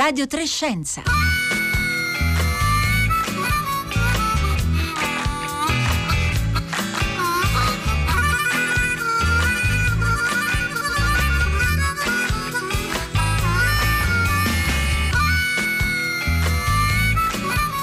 Radio Trescenza.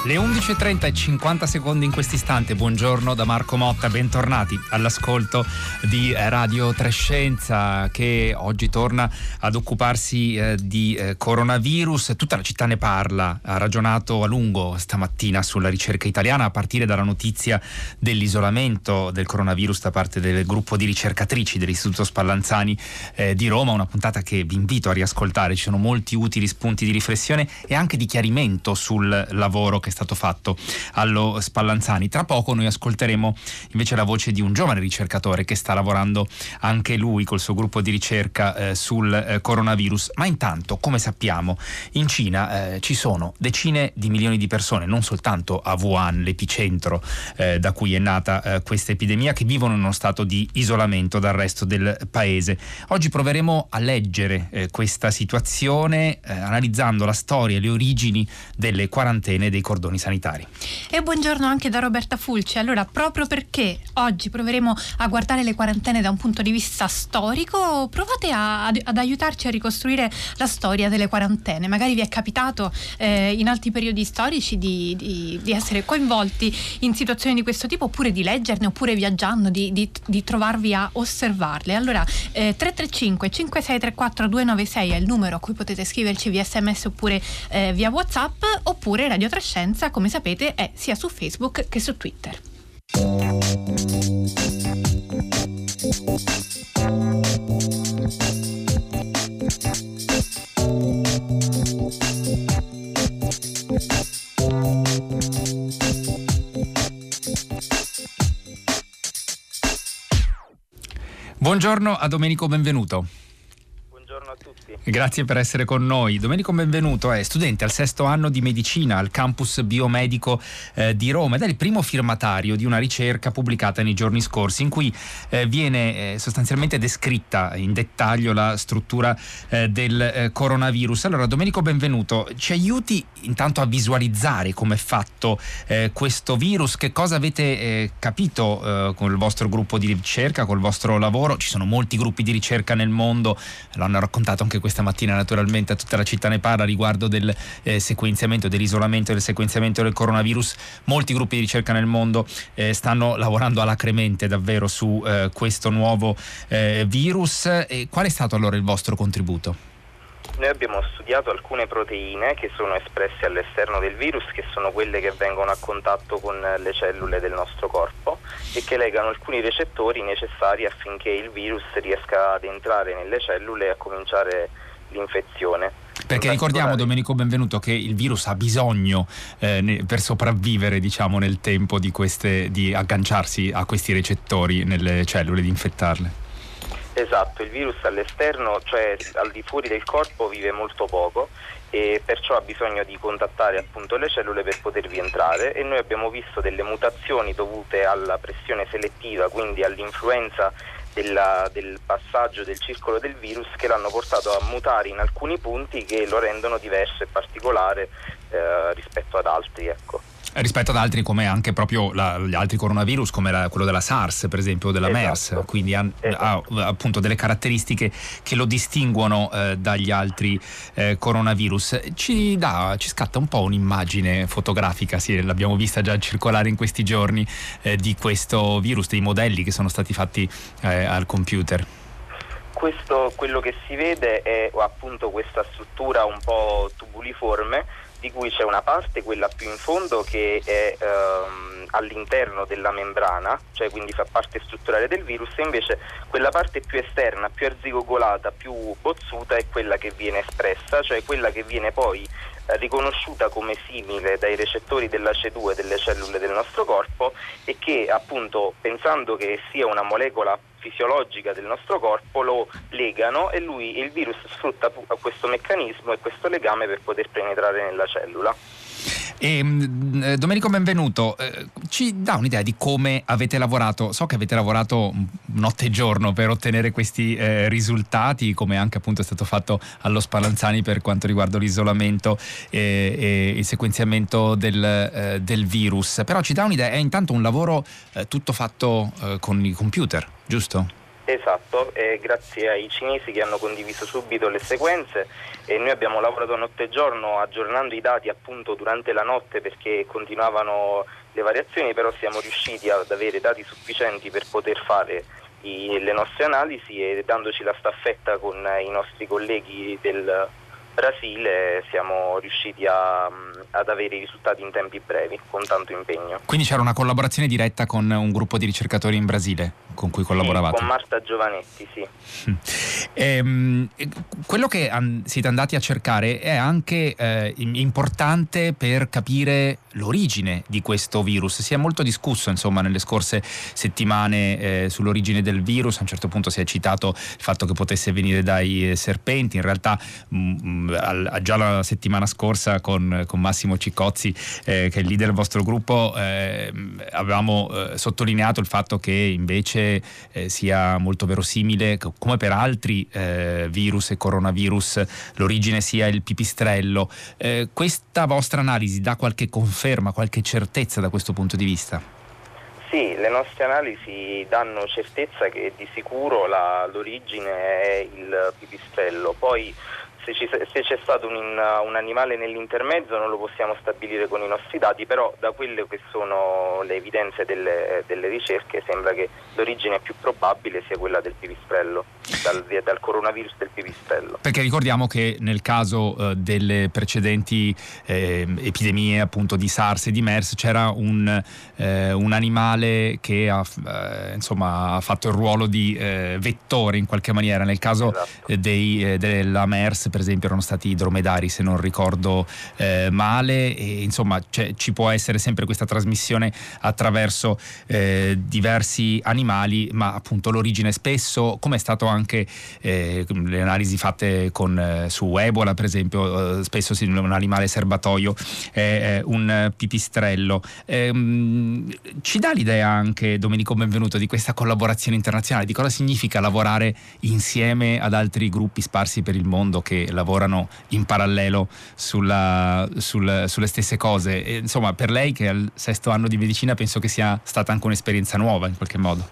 Le 11.30 e 50 secondi in questo istante. Buongiorno da Marco Motta, bentornati all'ascolto di Radio Trescenza che oggi torna ad occuparsi eh, di eh, coronavirus. Tutta la città ne parla, ha ragionato a lungo stamattina sulla ricerca italiana a partire dalla notizia dell'isolamento del coronavirus da parte del gruppo di ricercatrici dell'Istituto Spallanzani eh, di Roma, una puntata che vi invito a riascoltare. Ci sono molti utili spunti di riflessione e anche di chiarimento sul lavoro che stato fatto allo Spallanzani. Tra poco noi ascolteremo invece la voce di un giovane ricercatore che sta lavorando anche lui col suo gruppo di ricerca eh, sul eh, coronavirus. Ma intanto, come sappiamo, in Cina eh, ci sono decine di milioni di persone, non soltanto a Wuhan, l'epicentro eh, da cui è nata eh, questa epidemia, che vivono in uno stato di isolamento dal resto del paese. Oggi proveremo a leggere eh, questa situazione analizzando la storia e le origini delle quarantene dei cordoni cordoni sanitari. E buongiorno anche da Roberta Fulci. Allora, proprio perché oggi proveremo a guardare le quarantene da un punto di vista storico, provate a, ad, ad, aiutarci a ricostruire la storia delle quarantene. Magari vi è capitato eh, in altri periodi storici di, di, di, essere coinvolti in situazioni di questo tipo, oppure di leggerne, oppure viaggiando, di, di trovarvi a osservarle. Allora, eh, 335 5634 296 è il numero a cui potete scriverci via sms oppure eh, via whatsapp, oppure Radio Trescenza Scienza, come sapete, è sia su Facebook che su Twitter. Buongiorno a Domenico, benvenuto. Grazie per essere con noi. Domenico Benvenuto è studente al sesto anno di medicina al campus biomedico eh, di Roma ed è il primo firmatario di una ricerca pubblicata nei giorni scorsi in cui eh, viene eh, sostanzialmente descritta in dettaglio la struttura eh, del eh, coronavirus. Allora Domenico Benvenuto, ci aiuti intanto a visualizzare come è fatto eh, questo virus, che cosa avete capito con il vostro gruppo di ricerca, col vostro lavoro? Ci sono molti gruppi di ricerca nel mondo, l'hanno raccontato anche questa mattina naturalmente tutta la città ne parla riguardo del eh, sequenziamento, dell'isolamento del sequenziamento del coronavirus. Molti gruppi di ricerca nel mondo eh, stanno lavorando alacremente davvero su eh, questo nuovo eh, virus. E qual è stato allora il vostro contributo? Noi abbiamo studiato alcune proteine che sono espresse all'esterno del virus, che sono quelle che vengono a contatto con le cellule del nostro corpo e che legano alcuni recettori necessari affinché il virus riesca ad entrare nelle cellule e a cominciare l'infezione. Perché ricordiamo, Domenico Benvenuto, che il virus ha bisogno eh, per sopravvivere diciamo, nel tempo di, queste, di agganciarsi a questi recettori nelle cellule, di infettarle. Esatto, il virus all'esterno, cioè al di fuori del corpo, vive molto poco e perciò ha bisogno di contattare appunto le cellule per potervi entrare e noi abbiamo visto delle mutazioni dovute alla pressione selettiva, quindi all'influenza della, del passaggio del circolo del virus che l'hanno portato a mutare in alcuni punti che lo rendono diverso e particolare eh, rispetto ad altri. Ecco rispetto ad altri come anche proprio la, gli altri coronavirus come la, quello della SARS per esempio o della esatto. MERS quindi ha, esatto. ha, appunto delle caratteristiche che lo distinguono eh, dagli altri eh, coronavirus ci, dà, ci scatta un po' un'immagine fotografica sì, l'abbiamo vista già circolare in questi giorni eh, di questo virus dei modelli che sono stati fatti eh, al computer questo, quello che si vede è appunto questa struttura un po' tubuliforme di cui c'è una parte, quella più in fondo, che è ehm, all'interno della membrana, cioè quindi fa parte strutturale del virus, e invece quella parte più esterna, più arzigogolata, più bozzuta è quella che viene espressa, cioè quella che viene poi riconosciuta come simile dai recettori della C2 delle cellule del nostro corpo e che appunto pensando che sia una molecola fisiologica del nostro corpo lo legano e lui, il virus sfrutta questo meccanismo e questo legame per poter penetrare nella cellula. E, mm, eh, Domenico Benvenuto, eh, ci dà un'idea di come avete lavorato? So che avete lavorato notte e giorno per ottenere questi eh, risultati, come anche appunto è stato fatto allo Spallanzani per quanto riguarda l'isolamento e, e il sequenziamento del, eh, del, virus. Però ci dà un'idea, è intanto un lavoro eh, tutto fatto eh, con i computer, giusto? Esatto, eh, grazie ai cinesi che hanno condiviso subito le sequenze e noi abbiamo lavorato notte e giorno aggiornando i dati appunto durante la notte perché continuavano le variazioni, però siamo riusciti ad avere dati sufficienti per poter fare i, le nostre analisi e dandoci la staffetta con i nostri colleghi del Brasile siamo riusciti a, ad avere i risultati in tempi brevi, con tanto impegno. Quindi c'era una collaborazione diretta con un gruppo di ricercatori in Brasile con cui collaboravate? Sì, con Marta Giovanetti, sì. Ehm, quello che siete andati a cercare è anche eh, importante per capire l'origine di questo virus. Si è molto discusso insomma nelle scorse settimane eh, sull'origine del virus, a un certo punto si è citato il fatto che potesse venire dai eh, serpenti, in realtà mh, mm, mm, già la settimana scorsa con, con Massimo Ciccozzi, eh, che è il leader del vostro gruppo, eh, avevamo eh, sottolineato il fatto che invece eh, sia molto verosimile, come per altri eh, virus e coronavirus, l'origine sia il pipistrello. Eh, questa vostra analisi dà qualche conferma, qualche certezza da questo punto di vista? Sì, le nostre analisi danno certezza che di sicuro la, l'origine è il pipistrello. Poi se, ci, se c'è stato un, un, animale nell'intermezzo non lo possiamo stabilire con i nostri dati, però da quelle che sono le evidenze delle, delle ricerche sembra che l'origine più probabile sia quella del pipistrello, dal, dal coronavirus del pipistrello. Perché ricordiamo che nel caso eh, delle precedenti eh, epidemie appunto di SARS e di MERS c'era un, eh, un animale che ha, eh, insomma, ha, fatto il ruolo di eh, vettore in qualche maniera, nel caso esatto. dei, della MERS per esempio erano stati dromedari se non ricordo eh, male. E insomma ci può essere sempre questa trasmissione attraverso eh, diversi animali ma appunto l'origine spesso come è stato anche eh, le analisi fatte con, eh, su Ebola per esempio eh, spesso un animale serbatoio è un pipistrello. Ehm, ci dà l'idea anche Domenico Benvenuto di questa collaborazione internazionale di cosa significa lavorare insieme ad altri gruppi sparsi per il mondo che lavorano in parallelo sulla, sul, sulle stesse cose. E, insomma, per lei che è al sesto anno di medicina penso che sia stata anche un'esperienza nuova in qualche modo.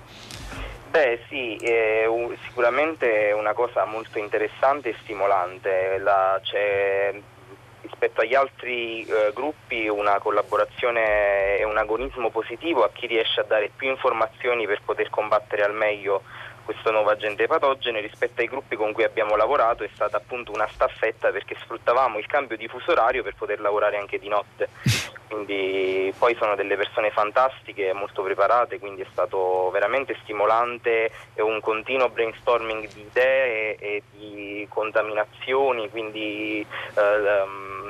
Beh sì, è un, sicuramente è una cosa molto interessante e stimolante. La, rispetto agli altri eh, gruppi una collaborazione e un agonismo positivo a chi riesce a dare più informazioni per poter combattere al meglio questo nuovo agente patogene rispetto ai gruppi con cui abbiamo lavorato è stata appunto una staffetta perché sfruttavamo il cambio di fuso orario per poter lavorare anche di notte. Quindi poi sono delle persone fantastiche, molto preparate, quindi è stato veramente stimolante e un continuo brainstorming di idee e di contaminazioni, quindi eh,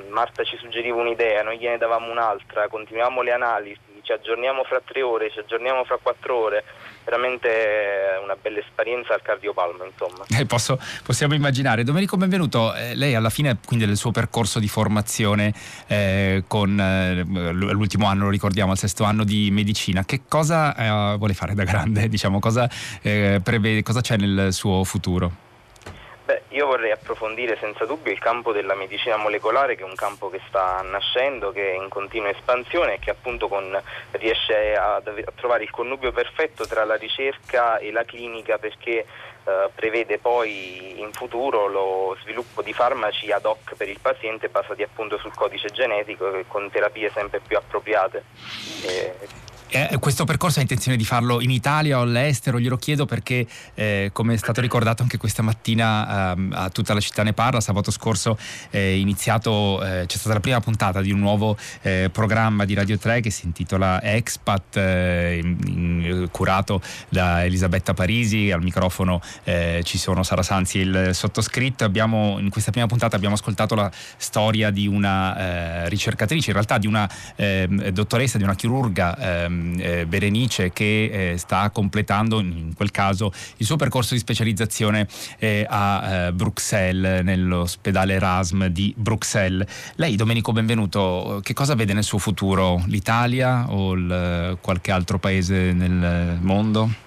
Marta ci suggeriva un'idea, noi gliene davamo un'altra, continuiamo le analisi, ci aggiorniamo fra tre ore, ci aggiorniamo fra quattro ore, veramente una bella esperienza al cardiopalmo insomma. Eh, posso, possiamo immaginare. Domenico Benvenuto, eh, lei alla fine quindi del suo percorso di formazione eh, con eh, l'ultimo anno, lo ricordiamo, al sesto anno di medicina, che cosa eh, vuole fare da grande? Diciamo, cosa, eh, prevede, cosa c'è nel suo futuro? Beh, io vorrei approfondire senza dubbio il campo della medicina molecolare, che è un campo che sta nascendo, che è in continua espansione e che appunto con, riesce a, a, trovare il connubio perfetto tra la ricerca e la clinica perché eh, prevede poi in futuro lo sviluppo di farmaci ad hoc per il paziente basati appunto sul codice genetico e con terapie sempre più appropriate. E, eh, questo percorso ha intenzione di farlo in Italia o all'estero? Glielo chiedo perché, eh, come è stato ricordato anche questa mattina, ehm, a tutta la città ne parla. Sabato scorso è iniziato, eh, c'è stata la prima puntata di un nuovo eh, programma di Radio 3 che si intitola Expat, eh, in, in, curato da Elisabetta Parisi. Al microfono eh, ci sono Sara Sanzi e il sottoscritto. Abbiamo, in questa prima puntata abbiamo ascoltato la storia di una ricercatrice, in realtà di una ehm, dottoressa, di una chirurga ehm, eh, Berenice che eh, sta completando in quel caso il suo percorso di specializzazione eh, a Bruxelles, nell'ospedale Erasm di Bruxelles. Lei, Domenico Benvenuto, che cosa vede nel suo futuro? L'Italia o il, qualche altro paese nel mondo?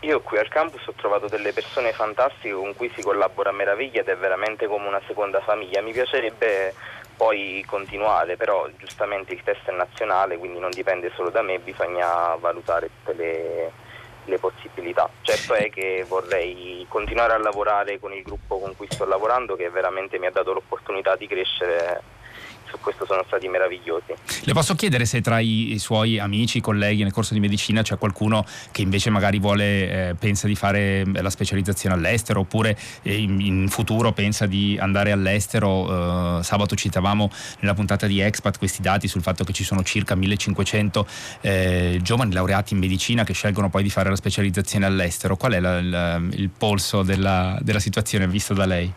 Io qui al campus ho trovato delle persone fantastiche con cui si collabora a meraviglia ed è veramente come una seconda famiglia. Mi piacerebbe poi continuare, però giustamente il test è nazionale, quindi non dipende solo da me, bisogna valutare tutte le, le possibilità. Certo è che vorrei continuare a lavorare con il gruppo con cui sto lavorando che veramente mi ha dato l'opportunità di crescere su questo sono stati meravigliosi. Le posso chiedere se tra i, i suoi amici, colleghi nel corso di medicina c'è qualcuno che invece magari vuole, eh, pensa di fare eh, la specializzazione all'estero oppure eh, in, in, futuro pensa di andare all'estero. Eh, sabato citavamo nella puntata di Expat questi dati sul fatto che ci sono circa 1500 eh, giovani laureati in medicina che scelgono poi di fare la specializzazione all'estero. Qual è la, la, il polso della, della situazione visto da lei?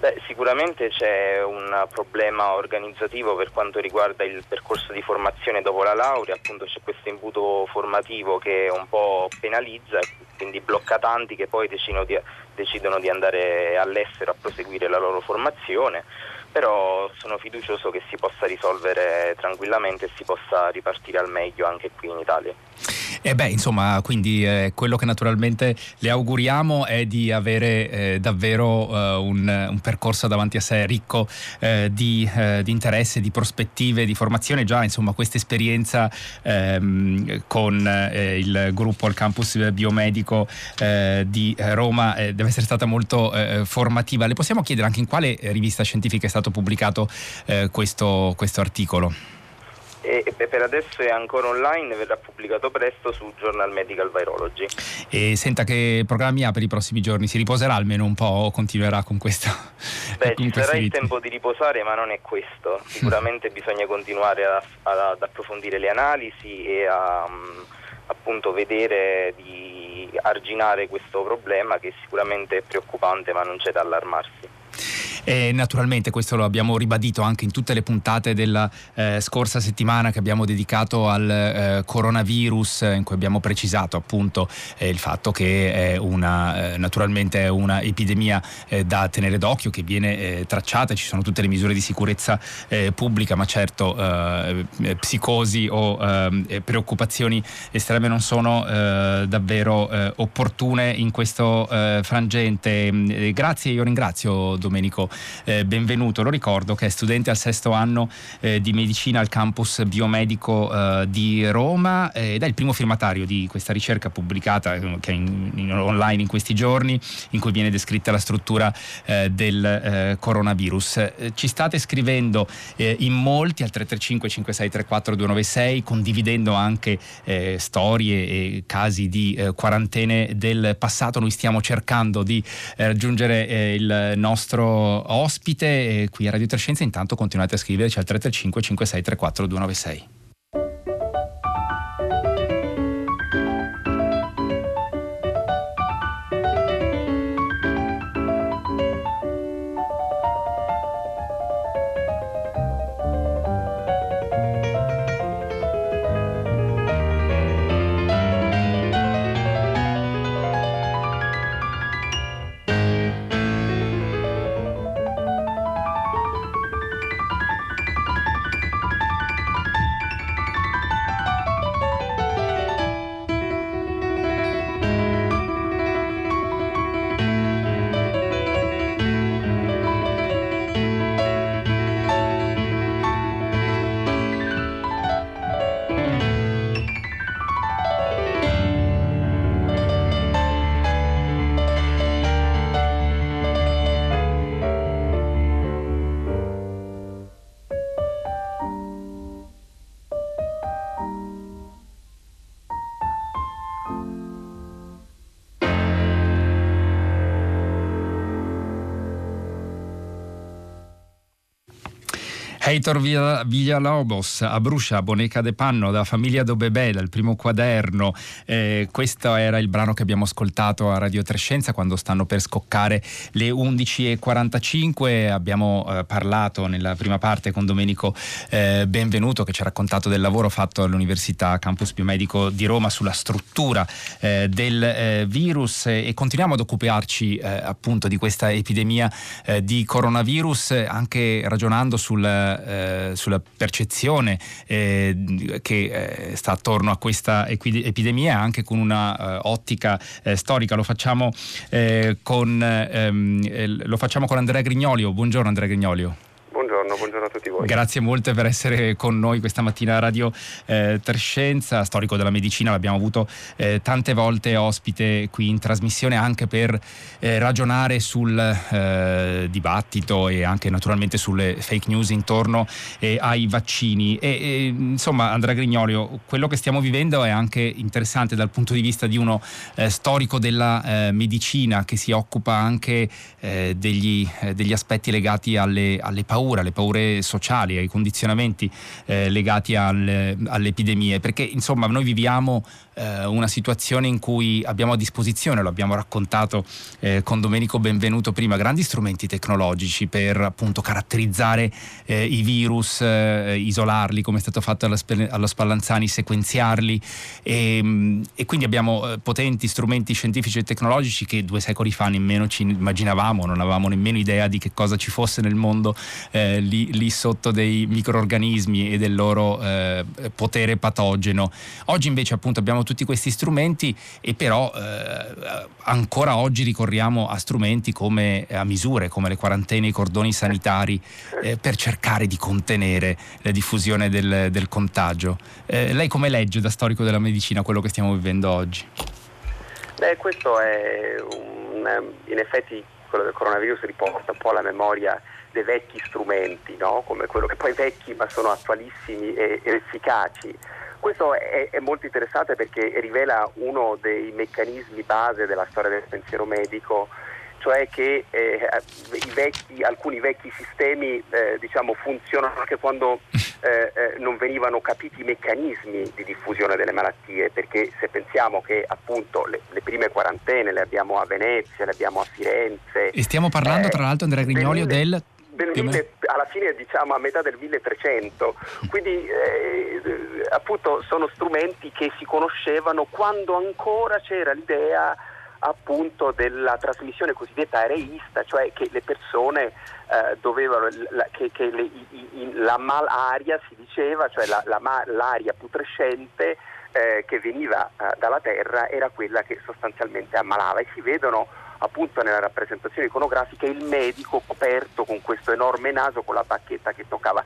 Beh, sicuramente c'è un problema organizzativo per quanto riguarda il percorso di formazione dopo la laurea, appunto c'è questo imbuto formativo che un po' penalizza quindi blocca tanti che poi di, decidono di andare all'estero a proseguire la loro formazione però sono fiducioso che si possa risolvere tranquillamente e si possa ripartire al meglio anche qui in Italia. E eh beh, insomma, quindi eh, quello che naturalmente le auguriamo è di avere eh, davvero eh, un, un, percorso davanti a sé ricco eh, di, eh, di, interesse, di prospettive, di formazione. Già, insomma, questa esperienza ehm, con il gruppo al campus biomedico di Roma deve essere stata molto formativa. Le possiamo chiedere anche in quale rivista scientifica è stato pubblicato questo, questo articolo? E, per adesso è ancora online, verrà pubblicato presto su Journal Medical Virology. E senta che programmi ha per i prossimi giorni? Si riposerà almeno un po' o continuerà con questo? Beh, con ci sarà il tempo di riposare, ma non è questo. Sicuramente bisogna continuare a, a, ad approfondire le analisi e a um, appunto vedere di arginare questo problema che sicuramente è preoccupante, ma non c'è da allarmarsi. E naturalmente questo lo abbiamo ribadito anche in tutte le puntate della eh, scorsa settimana che abbiamo dedicato al eh, coronavirus, in cui abbiamo precisato appunto eh, il fatto che è una, eh, naturalmente è una epidemia eh, da tenere d'occhio, che viene eh, tracciata, ci sono tutte le misure di sicurezza pubblica, ma certo psicosi o ehm, preoccupazioni estreme non sono davvero opportune in questo frangente. grazie, io ringrazio Domenico eh, benvenuto. Lo ricordo che è studente al sesto anno eh, di medicina al campus biomedico eh, di Roma ed è il primo firmatario di questa ricerca pubblicata eh, che è in, in online in questi giorni, in cui viene descritta la struttura eh, del eh, coronavirus. ci state scrivendo in molti al 335 5634 296 condividendo anche storie e casi di quarantene del passato. Noi stiamo cercando di raggiungere il nostro ospite qui a Radio Trescenza. Intanto continuate a scriverci al 335 5634 296. Heitor Villalobos a Bruscia, Boneca de Panno, da Famiglia do Bebè, dal primo quaderno. Eh, questo era il brano che abbiamo ascoltato a Radio Trescenza quando stanno per scoccare le 11.45. Abbiamo eh, parlato nella prima parte con Domenico eh, Benvenuto che ci ha raccontato del lavoro fatto all'Università Campus Biomedico di Roma sulla struttura eh, del eh, virus e continuiamo ad occuparci eh, appunto di questa epidemia di coronavirus anche ragionando sul eh, sulla percezione eh, che eh, sta attorno a questa epidemia anche con una uh, ottica eh, storica. Lo facciamo, con, ehm, lo facciamo con Andrea Grignolio. Buongiorno Andrea Grignolio buongiorno, buongiorno, a tutti voi. Grazie molte per essere con noi questa mattina a Radio eh, Trescenza, storico della medicina, l'abbiamo avuto eh, tante volte ospite qui in trasmissione anche per eh, ragionare sul eh, dibattito e anche naturalmente sulle fake news intorno eh, ai vaccini. E, e, insomma, Andrea Grignolio, quello che stiamo vivendo è anche interessante dal punto di vista di uno eh, storico della medicina che si occupa anche degli, degli, aspetti legati alle, alle paure, alle paure sociali, ai condizionamenti eh, legati al, alle epidemie, perché insomma noi viviamo eh, una situazione in cui abbiamo a disposizione, lo abbiamo raccontato eh, con Domenico Benvenuto prima, grandi strumenti tecnologici per appunto caratterizzare eh, i virus, eh, isolarli come è stato fatto alla, allo Spallanzani, sequenziarli. E, mm, e quindi abbiamo eh, potenti strumenti scientifici e tecnologici che due secoli fa nemmeno ci immaginavamo, non avevamo nemmeno idea di che cosa ci fosse nel mondo eh, lì, lì, sotto dei microorganismi e del loro potere patogeno. Oggi invece appunto abbiamo tutti questi strumenti e però eh, ancora oggi ricorriamo a strumenti come a misure come le quarantene, i cordoni sanitari eh, per cercare di contenere la diffusione del, del contagio. Eh, lei come legge da storico della medicina quello che stiamo vivendo oggi? Beh, questo è un, in effetti quello del coronavirus riporta un po' la memoria dei vecchi strumenti, no? come quello che poi vecchi ma sono attualissimi e, e efficaci questo è, è, molto interessante perché rivela uno dei meccanismi base della storia del pensiero medico, cioè che eh, vecchi, alcuni vecchi sistemi eh, diciamo, funzionano anche quando eh, eh, non venivano capiti i meccanismi di diffusione delle malattie, perché se pensiamo che appunto le, le prime quarantene le abbiamo a Venezia, le abbiamo a Firenze. E stiamo parlando eh, tra l'altro Andrea Grignolio del mille, alla fine diciamo a metà del 1300, quindi eh, appunto sono strumenti che si conoscevano quando ancora c'era l'idea appunto della trasmissione cosiddetta areista, cioè che le persone eh, dovevano, la, che, che le, i, la malaria si diceva, cioè la, la, l'aria putrescente eh, che veniva eh, dalla terra era quella che sostanzialmente ammalava e si vedono appunto nella rappresentazione iconografica il medico coperto con questo enorme naso con la bacchetta che toccava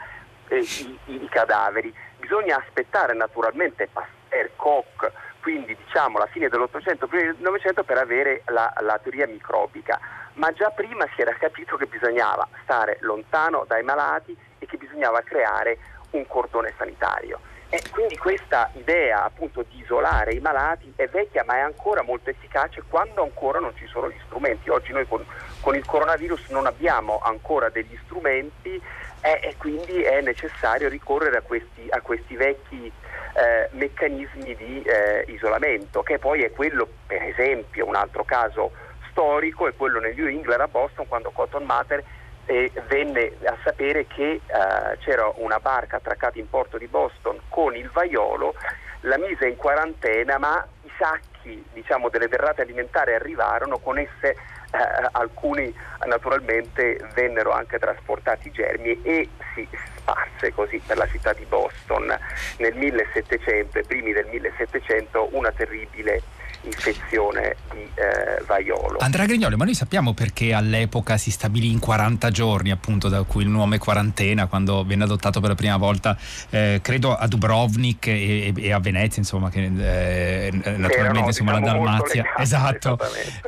eh, i, i, cadaveri. Bisogna aspettare naturalmente Pasteur, Koch, quindi diciamo la fine dell'Ottocento, prima del Novecento per avere la, la teoria microbica, ma già prima si era capito che bisognava stare lontano dai malati e che bisognava creare un cordone sanitario. E quindi questa idea appunto di isolare i malati è vecchia ma è ancora molto efficace quando ancora non ci sono gli strumenti. Oggi noi con, con il coronavirus non abbiamo ancora degli strumenti e, e quindi è necessario ricorrere a questi, a questi vecchi eh, meccanismi di eh, isolamento, che poi è quello, per esempio, un altro caso storico, è quello nel New England a Boston quando Cotton Mather e venne a sapere che uh, c'era una barca attraccata in porto di Boston con il vaiolo, la mise in quarantena, ma i sacchi diciamo, delle derrate alimentari arrivarono, con esse uh, alcuni naturalmente vennero anche trasportati germi e si sparse così per la città di Boston. Nel 1700, i primi del 1700, una terribile infezione di eh, vaiolo. Andrea Grignolo, ma noi sappiamo perché all'epoca si stabilì in 40 giorni, appunto da cui il nome quarantena, quando venne adottato per la prima volta, eh, credo a Dubrovnik e, e, a Venezia, insomma, che eh, naturalmente Erano, insomma, diciamo, la Dalmazia, legati, esatto,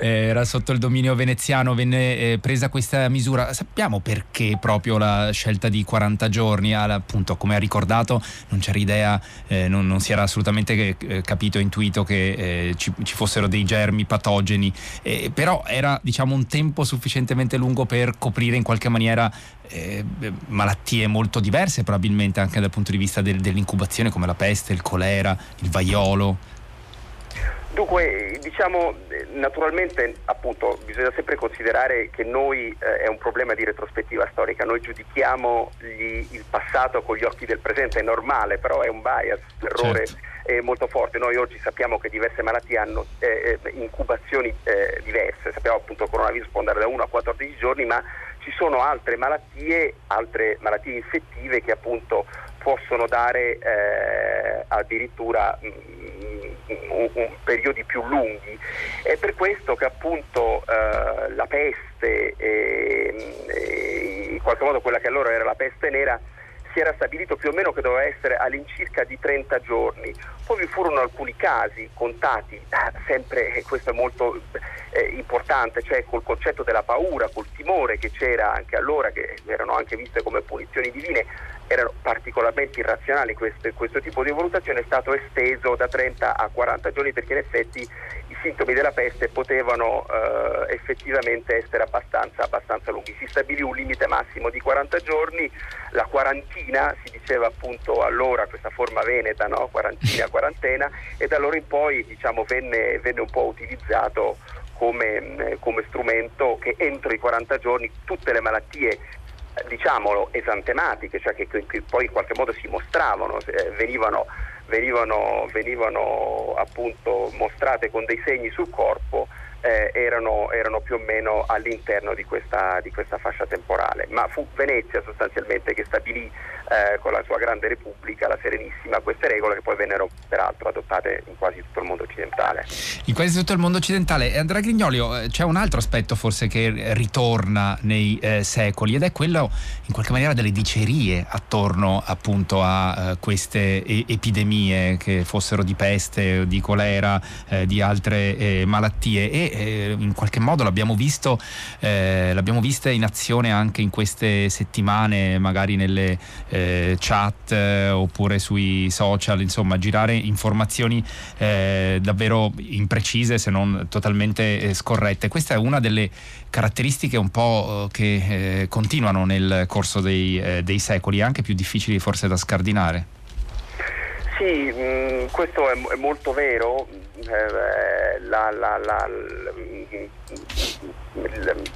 eh, era sotto il dominio veneziano, venne eh, presa questa misura. Sappiamo perché proprio la scelta di 40 giorni, appunto, come ha ricordato, non c'era idea, eh, non, non, si era assolutamente capito, intuito che ci ci fossero dei germi patogeni, eh, però era diciamo un tempo sufficientemente lungo per coprire in qualche maniera eh, malattie molto diverse probabilmente anche dal punto di vista del, dell'incubazione come la peste, il colera, il vaiolo. Dunque, diciamo, naturalmente appunto bisogna sempre considerare che noi eh, è un problema di retrospettiva storica, noi giudichiamo gli, il passato con gli occhi del presente, è normale, però è un bias, un errore certo. molto forte. Noi oggi sappiamo che diverse malattie hanno eh, eh incubazioni eh, diverse, sappiamo appunto che il coronavirus può andare da 1 a 14 giorni, ma ci sono altre malattie, altre malattie infettive che appunto possono dare eh, addirittura mh, un, un periodi più lunghi. È per questo che appunto eh, la peste, e, e, in qualche modo quella che allora era la peste nera, si era stabilito più o meno che doveva essere all'incirca di 30 giorni. Poi vi furono alcuni casi contati, sempre, e questo è molto eh, importante, cioè col concetto della paura, col timore che c'era anche allora, che erano anche viste come punizioni divine, erano particolarmente irrazionali questo, questo tipo di valutazione, è stato esteso da 30 a 40 giorni perché in effetti sintomi della peste potevano eh, effettivamente essere abbastanza, abbastanza, lunghi. Si stabilì un limite massimo di 40 giorni, la quarantina si diceva appunto allora questa forma veneta, no? quarantina, quarantena, e da allora in poi diciamo, venne, venne un po' utilizzato come, come, strumento che entro i 40 giorni tutte le malattie diciamolo esantematiche, cioè che, che, poi in qualche modo si mostravano, eh, venivano, venivano, venivano appunto mostrate con dei segni sul corpo eh, erano, erano, più o meno all'interno di questa, di questa, fascia temporale, ma fu Venezia sostanzialmente che stabilì eh, con la sua grande repubblica, la Serenissima, queste regole che poi vennero peraltro adottate in quasi tutto il mondo occidentale. In quasi tutto il mondo occidentale. E Andrea Grignolio, eh, c'è un altro aspetto forse che ritorna nei eh, secoli ed è quello in qualche maniera delle dicerie attorno appunto a uh, queste e- epidemie che fossero di peste, di colera, eh, di altre eh, malattie e eh, in qualche modo l'abbiamo visto, eh, l'abbiamo vista in azione anche in queste settimane, magari nelle eh, chat eh, oppure sui social, insomma, girare informazioni eh, davvero imprecise se non totalmente eh, scorrette. Questa è una delle caratteristiche un po' che continuano nel corso dei, dei secoli, anche più difficili forse da scardinare. Sì, mh, mm, questo è, è, molto vero. Eh, la, la, la,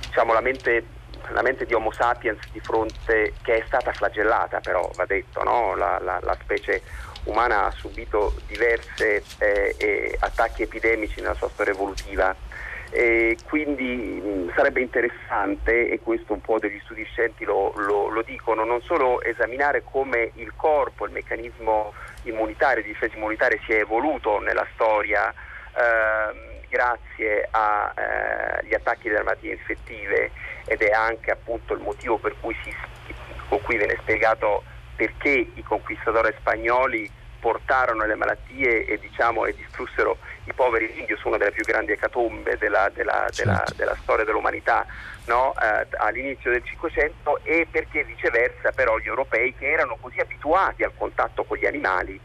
diciamo, la, mente, la, mente, di Homo sapiens di fronte, che è stata flagellata però, va detto, no? la, specie umana ha subito diversi eh, attacchi epidemici nella sua storia evolutiva e quindi mh, sarebbe interessante, e questo un po' degli studi scienti lo, lo, lo, dicono, non solo esaminare come il corpo, il meccanismo immunitario, di difesa immunitaria si è evoluto nella storia eh, grazie agli eh, attacchi delle malattie infettive ed è anche appunto il motivo per cui si, con cui viene spiegato perché i conquistatori spagnoli portarono le malattie e, diciamo, e distrussero i poveri indios, una delle più grandi ecatombe della, della, certo. della, della storia dell'umanità no? eh, all'inizio del Cinquecento e perché viceversa però gli europei che erano così abituati al contatto con gli animali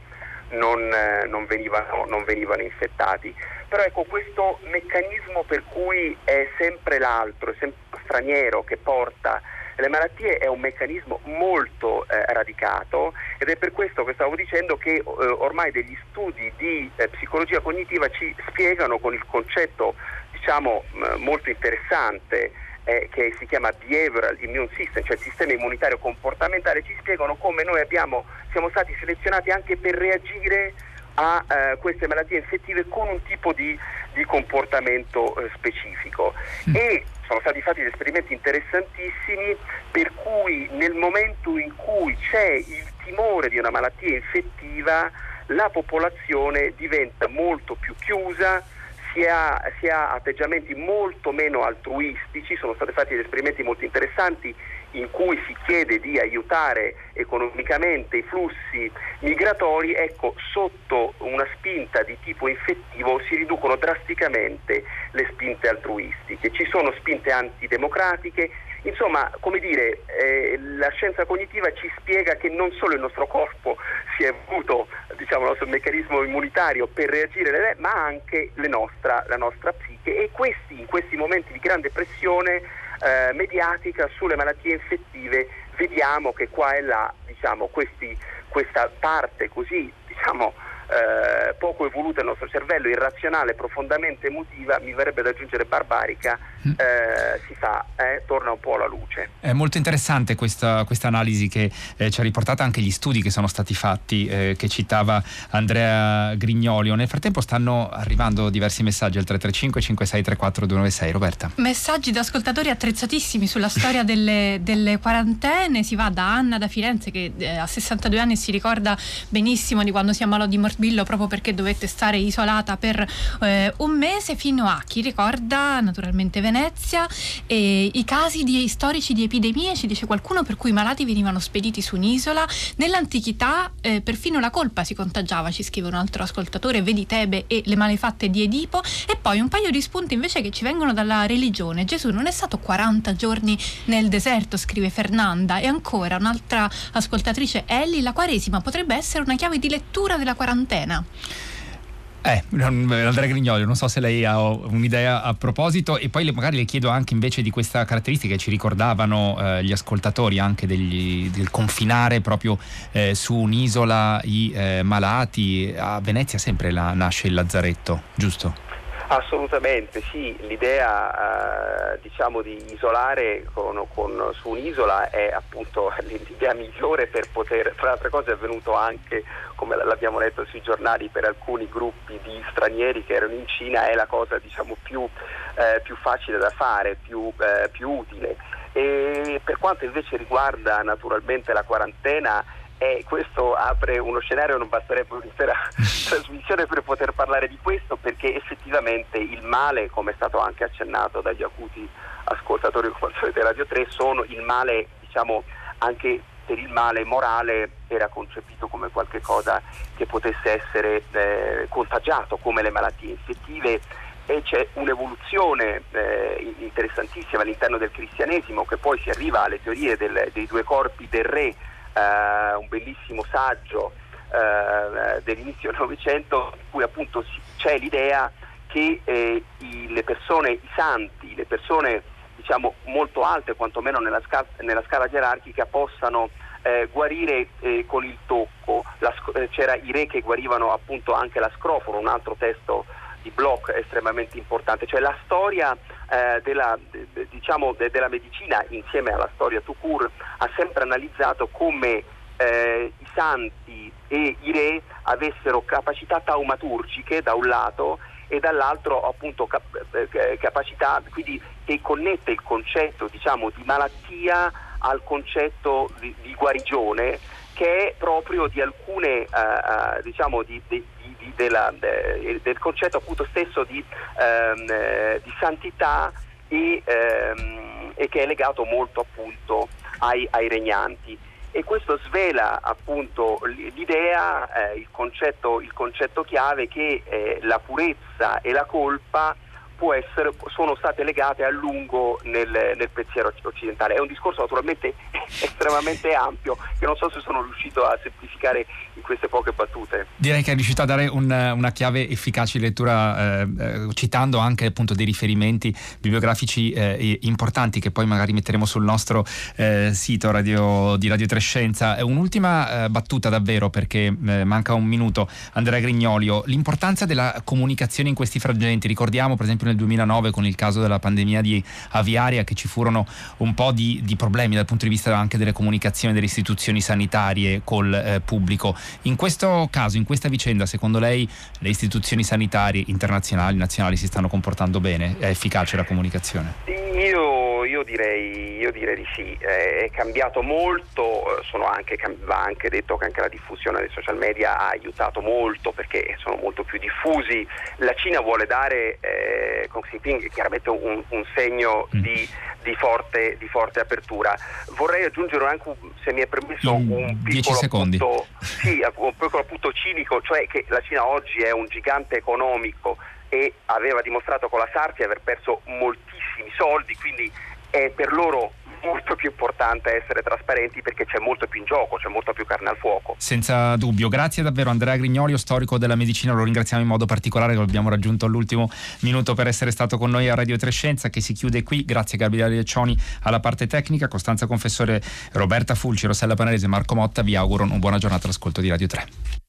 non, eh, non, venivano, non venivano infettati. Però ecco questo meccanismo per cui è sempre l'altro, è sempre straniero che porta le malattie è un meccanismo molto eh, radicato ed è per questo che stavo dicendo che eh, ormai degli studi di eh, psicologia cognitiva ci spiegano con il concetto diciamo molto interessante eh, che si chiama Behavioral Immune System, cioè il sistema immunitario comportamentale, ci spiegano come noi abbiamo, siamo stati selezionati anche per reagire a eh, queste malattie infettive con un tipo di, di comportamento eh, specifico. Mm. E sono stati fatti degli esperimenti interessantissimi per cui nel momento in cui c'è il timore di una malattia infettiva la popolazione diventa molto più chiusa, si ha, si ha, atteggiamenti molto meno altruistici, sono stati fatti degli esperimenti molto interessanti in cui si chiede di aiutare economicamente i flussi migratori, ecco, sotto una spinta di tipo infettivo si riducono drasticamente le spinte altruistiche. Ci sono spinte antidemocratiche Insomma, come dire, eh, la scienza cognitiva ci spiega che non solo il nostro corpo si è avuto diciamo, il nostro meccanismo immunitario per reagire, ma anche nostra, la nostra psiche. E questi, in questi momenti di grande pressione eh, mediatica sulle malattie infettive vediamo che qua e là diciamo, questi, questa parte così diciamo, eh, poco evoluta del nostro cervello, irrazionale, profondamente emotiva, mi verrebbe da aggiungere barbarica, mm. eh, si fa, eh, torna un po' alla luce. È molto interessante questa, questa analisi che eh, ci ha riportato anche gli studi che sono stati fatti, eh, che citava Andrea Grignolio. Nel frattempo stanno arrivando diversi messaggi al 335 5634 296. Roberta. Messaggi da ascoltatori attrezzatissimi sulla storia delle, delle quarantene. Si va da Anna da Firenze che eh, a 62 anni si ricorda benissimo di quando si ammalò di morbillo proprio perché dovette stare isolata per eh, un mese fino a chi ricorda naturalmente Venezia e i casi di, storici di epidemie, ci dice qualcuno, per cui i malati venivano spediti su un'isola. Nell'antichità eh, perfino la colpa si contagiava, ci scrive un altro ascoltatore, vedi Tebe e le malefatte di Edipo e poi un paio di spunti invece che ci vengono dalla religione. Gesù non è stato 40 giorni nel deserto, scrive Fernanda e ancora un'altra ascoltatrice Ellie, la Quaresima potrebbe essere una chiave di lettura della quarantena. Eh, Andrea Grignolio, non so se lei ha un'idea a proposito e poi magari le chiedo anche invece di questa caratteristica che ci ricordavano eh, gli ascoltatori anche degli, del confinare proprio eh, su un'isola i eh, malati. A Venezia sempre la, nasce il lazzaretto, giusto? Assolutamente sì, l'idea eh, diciamo, di isolare con, con, su un'isola è appunto l'idea migliore per poter, tra le altre cose è avvenuto anche, come l'abbiamo letto sui giornali, per alcuni gruppi di stranieri che erano in Cina, è la cosa diciamo, più, eh, più, facile da fare, più, eh, più utile. E per quanto invece riguarda naturalmente la quarantena, e questo apre uno scenario, non basterebbe un'intera trasmissione per poter parlare di questo, perché effettivamente il male, come è stato anche accennato dagli acuti ascoltatori di Radio 3, sono il male, diciamo, anche per il male morale era concepito come qualcosa che potesse essere eh, contagiato, come le malattie infettive. E c'è un'evoluzione eh, interessantissima all'interno del cristianesimo che poi si arriva alle teorie del, dei due corpi del re eh, un bellissimo saggio eh, dell'inizio del Novecento in cui appunto c'è l'idea che eh, i, le persone, i santi, le persone diciamo molto alte quantomeno nella, sca- nella scala gerarchica possano eh, guarire eh, con il tocco, la, eh, c'era i re che guarivano appunto anche la scroforo, un altro testo di Bloch estremamente importante, cioè la storia eh, della, de, diciamo, de, della, medicina insieme alla storia Tucur ha sempre analizzato come eh, i santi e i re avessero capacità taumaturgiche da un lato e dall'altro appunto cap- eh, capacità quindi, che connette il concetto diciamo, di malattia al concetto di, di guarigione che è proprio di alcune uh, uh, diciamo di, di, della, de, del concetto appunto stesso di, um, di santità e, um, e, che è legato molto appunto ai, ai, regnanti. E questo svela appunto l'idea, eh, il, concetto, il, concetto, chiave che eh, la purezza e la colpa essere, sono state legate a lungo nel, nel, pensiero occidentale. È un discorso naturalmente estremamente ampio che non so se sono riuscito a semplificare in queste poche battute. Direi che è riuscito a dare un, una chiave efficace di lettura eh, eh, citando anche appunto dei riferimenti bibliografici eh, importanti che poi magari metteremo sul nostro eh, sito radio, di Radio Trescenza. Un'ultima eh, battuta davvero perché manca un minuto. Andrea Grignolio, l'importanza della comunicazione in questi frangenti. Ricordiamo per esempio nel 2009 con il caso della pandemia di aviaria che ci furono un po' di, di problemi dal punto di vista anche delle comunicazioni delle istituzioni sanitarie col eh, pubblico. In questo caso, in questa vicenda, secondo lei le istituzioni sanitarie internazionali, nazionali si stanno comportando bene? È efficace la comunicazione? Io, io, direi, io direi, di sì, è cambiato molto, anche, va anche detto che anche la diffusione dei social media ha aiutato molto perché sono molto più diffusi. La Cina vuole dare eh, con Xi Jinping chiaramente un, un segno mm. di, di, forte, di, forte, apertura. Vorrei aggiungere anche, se mi è permesso, In un piccolo punto, sì, un piccolo punto cinico, cioè che la Cina oggi è un gigante economico e aveva dimostrato con la SARS di aver perso moltissimi soldi, quindi è per loro molto più importante essere trasparenti perché c'è molto più in gioco, c'è molto più carne al fuoco. Senza dubbio, grazie davvero Andrea Grignolio, storico della medicina, lo ringraziamo in modo particolare lo abbiamo raggiunto all'ultimo minuto per essere stato con noi a Radio Trescenza che si chiude qui, grazie Gabriele Leccioni alla parte tecnica, Costanza Confessore, Roberta Fulci, Rossella Panarese, Marco Motta, vi auguro una buona giornata all'ascolto di Radio 3.